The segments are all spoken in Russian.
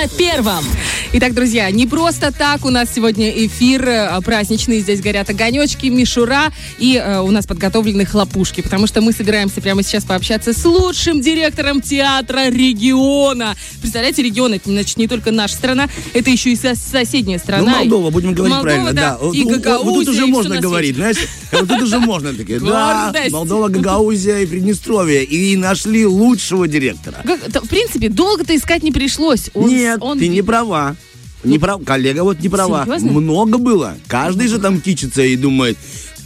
на первом. Итак, друзья, не просто так у нас сегодня эфир э, праздничный. Здесь горят огонечки, мишура и э, у нас подготовлены хлопушки, потому что мы собираемся прямо сейчас пообщаться с лучшим директором театра региона. Представляете, регион это значит не только наша страна, это еще и со- соседняя страна. Ну, Молдова, будем говорить Молдова, правильно, да, да. и вот- Гагаузия, Вот тут уже можно говорить, знаешь, вот тут уже можно такие, да. Молдова, Гагаузия и Приднестровье. И нашли лучшего директора. В принципе, долго-то искать не пришлось. Он- Нет, он ты не права. Не прав... Коллега вот не права. Серьезно? Много было. Каждый же там кичится и думает,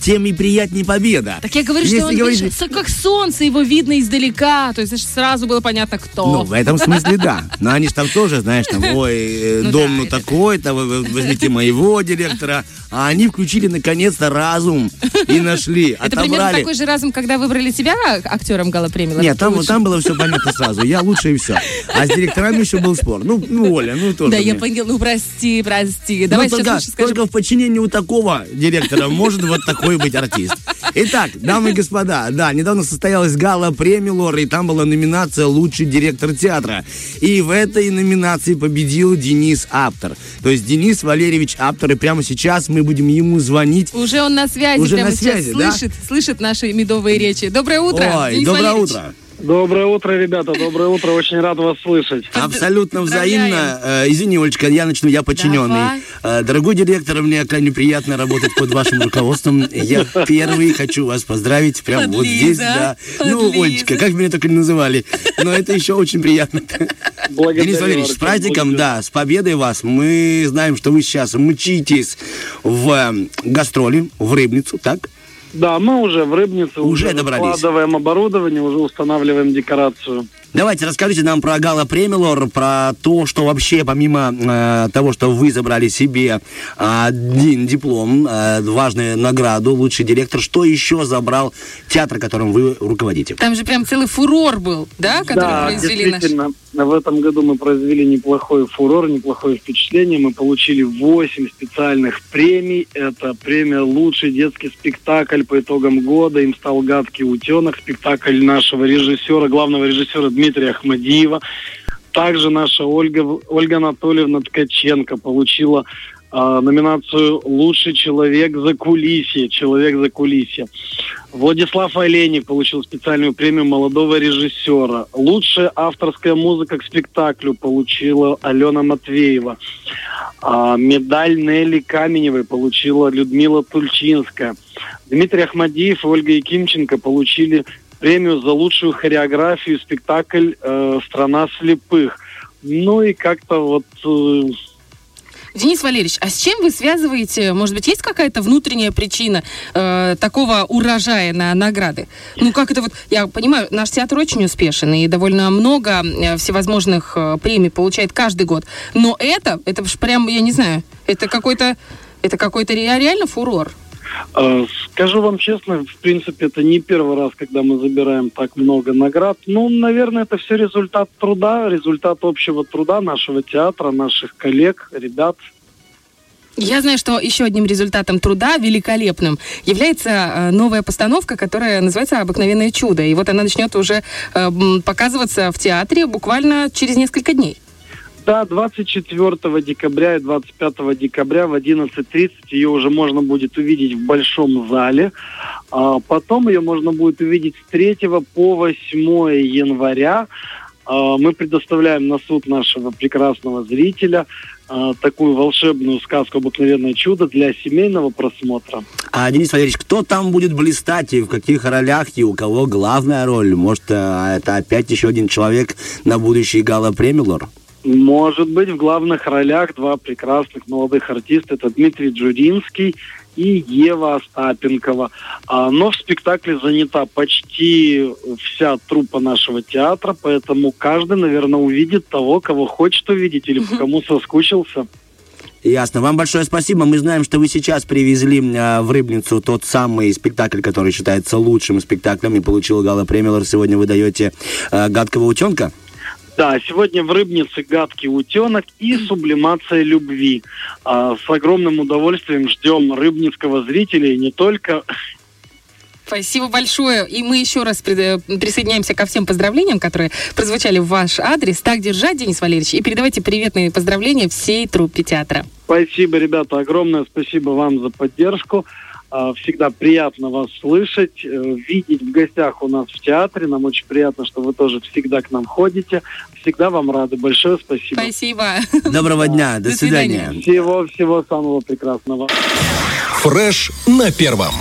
тем и приятнее победа. Так я говорю, Если что он говорить- со- как солнце, его видно издалека. То есть сразу было понятно, кто. Ну, в этом смысле да. Но они же там тоже, знаешь, там, ой, э, Ну дом да, ну такой-то, вы- возьмите моего директора. А они включили наконец-то разум и нашли, Это примерно отобрали. такой же разум, когда выбрали тебя актером Гала Премии. Нет, там, там было все понятно сразу. Я лучше и все. А с директорами еще был спор. Ну, ну Оля, ну тоже. Да, я мне. понял. Ну, прости, прости. Ну, Давай сейчас только, лучше скажем. только в подчинении у такого директора может вот такой быть артист. Итак, дамы и господа, да, недавно состоялась гала премии Лор, и там была номинация «Лучший директор театра». И в этой номинации победил Денис Аптер. То есть Денис Валерьевич Аптер, и прямо сейчас мы будем ему звонить. Уже он на связи, Уже прямо на сейчас связи, да? слышит, слышит наши медовые речи. Доброе утро. Ой, Денис доброе Валерьевич. утро. Доброе утро, ребята, доброе утро, очень рад вас слышать. Абсолютно взаимно. Э, извини, Олечка, я начну, я подчиненный. Давай. Э, дорогой директор, мне крайне приятно работать под вашим руководством. Я первый хочу вас поздравить прямо вот здесь, да. Ну. Олечка, как меня только не называли. Но это еще очень приятно. Благодарю, Денис Валерьевич, с праздником, благодарю. да, с победой вас. Мы знаем, что вы сейчас мчитесь в э, гастроли, в Рыбницу, так? Да, мы уже в Рыбнице, Уже уже, добрались. складываем оборудование, уже устанавливаем декорацию. Давайте расскажите нам про Гала Премилор, про то, что вообще помимо э, того, что вы забрали себе один диплом, э, важную награду, лучший директор, что еще забрал театр, которым вы руководите? Там же прям целый фурор был, да, который да, произвели действительно, в этом году мы произвели неплохой фурор, неплохое впечатление. Мы получили 8 специальных премий. Это премия «Лучший детский спектакль» по итогам года. Им стал «Гадкий утенок», спектакль нашего режиссера, главного режиссера Дмитрия Ахмадиева. Также наша Ольга, Ольга Анатольевна Ткаченко получила а, номинацию «Лучший человек за кулисье», «Человек за кулисье». Владислав Олейник получил специальную премию молодого режиссера. Лучшая авторская музыка к спектаклю получила Алена Матвеева. А, медаль Нелли Каменевой получила Людмила Тульчинская. Дмитрий Ахмадиев и Ольга Якимченко получили премию за лучшую хореографию спектакль э, «Страна слепых». Ну и как-то вот э, Денис Валерьевич, а с чем вы связываете, может быть, есть какая-то внутренняя причина э, такого урожая на награды? Ну, как это вот, я понимаю, наш театр очень успешен и довольно много э, всевозможных э, премий получает каждый год. Но это, это ж прям, я не знаю, это какой-то, это какой-то ре- реально фурор. Скажу вам честно, в принципе, это не первый раз, когда мы забираем так много наград. Ну, наверное, это все результат труда, результат общего труда нашего театра, наших коллег, ребят. Я знаю, что еще одним результатом труда великолепным является э, новая постановка, которая называется «Обыкновенное чудо». И вот она начнет уже э, показываться в театре буквально через несколько дней. Да, 24 декабря и 25 декабря в 11.30 ее уже можно будет увидеть в большом зале. А потом ее можно будет увидеть с 3 по 8 января. А, Мы предоставляем на суд нашего прекрасного зрителя а, такую волшебную сказку «Обыкновенное чудо» для семейного просмотра. А, Денис Валерьевич, кто там будет блистать и в каких ролях, и у кого главная роль? Может, э, это опять еще один человек на будущий Гала Премилор? Может быть, в главных ролях два прекрасных молодых артиста. Это Дмитрий Джуринский и Ева Остапенкова. А, но в спектакле занята почти вся труппа нашего театра, поэтому каждый, наверное, увидит того, кого хочет увидеть или по кому соскучился. Ясно. Вам большое спасибо. Мы знаем, что вы сейчас привезли э, в Рыбницу тот самый спектакль, который считается лучшим спектаклем и получил Гала Премилор. Сегодня вы даете э, «Гадкого утенка». Да, сегодня в Рыбнице «Гадкий утенок» и «Сублимация любви». А, с огромным удовольствием ждем рыбницкого зрителя и не только. Спасибо большое. И мы еще раз э, присоединяемся ко всем поздравлениям, которые прозвучали в ваш адрес. Так держать, Денис Валерьевич. И передавайте приветные поздравления всей труппе театра. Спасибо, ребята. Огромное спасибо вам за поддержку. А, всегда приятно вас слышать, э, видеть в гостях у нас в театре. Нам очень приятно, что вы тоже всегда к нам ходите. Всегда вам рады. Большое спасибо. Спасибо. Доброго дня. До, До свидания. свидания. Всего-всего самого прекрасного. Фреш на первом.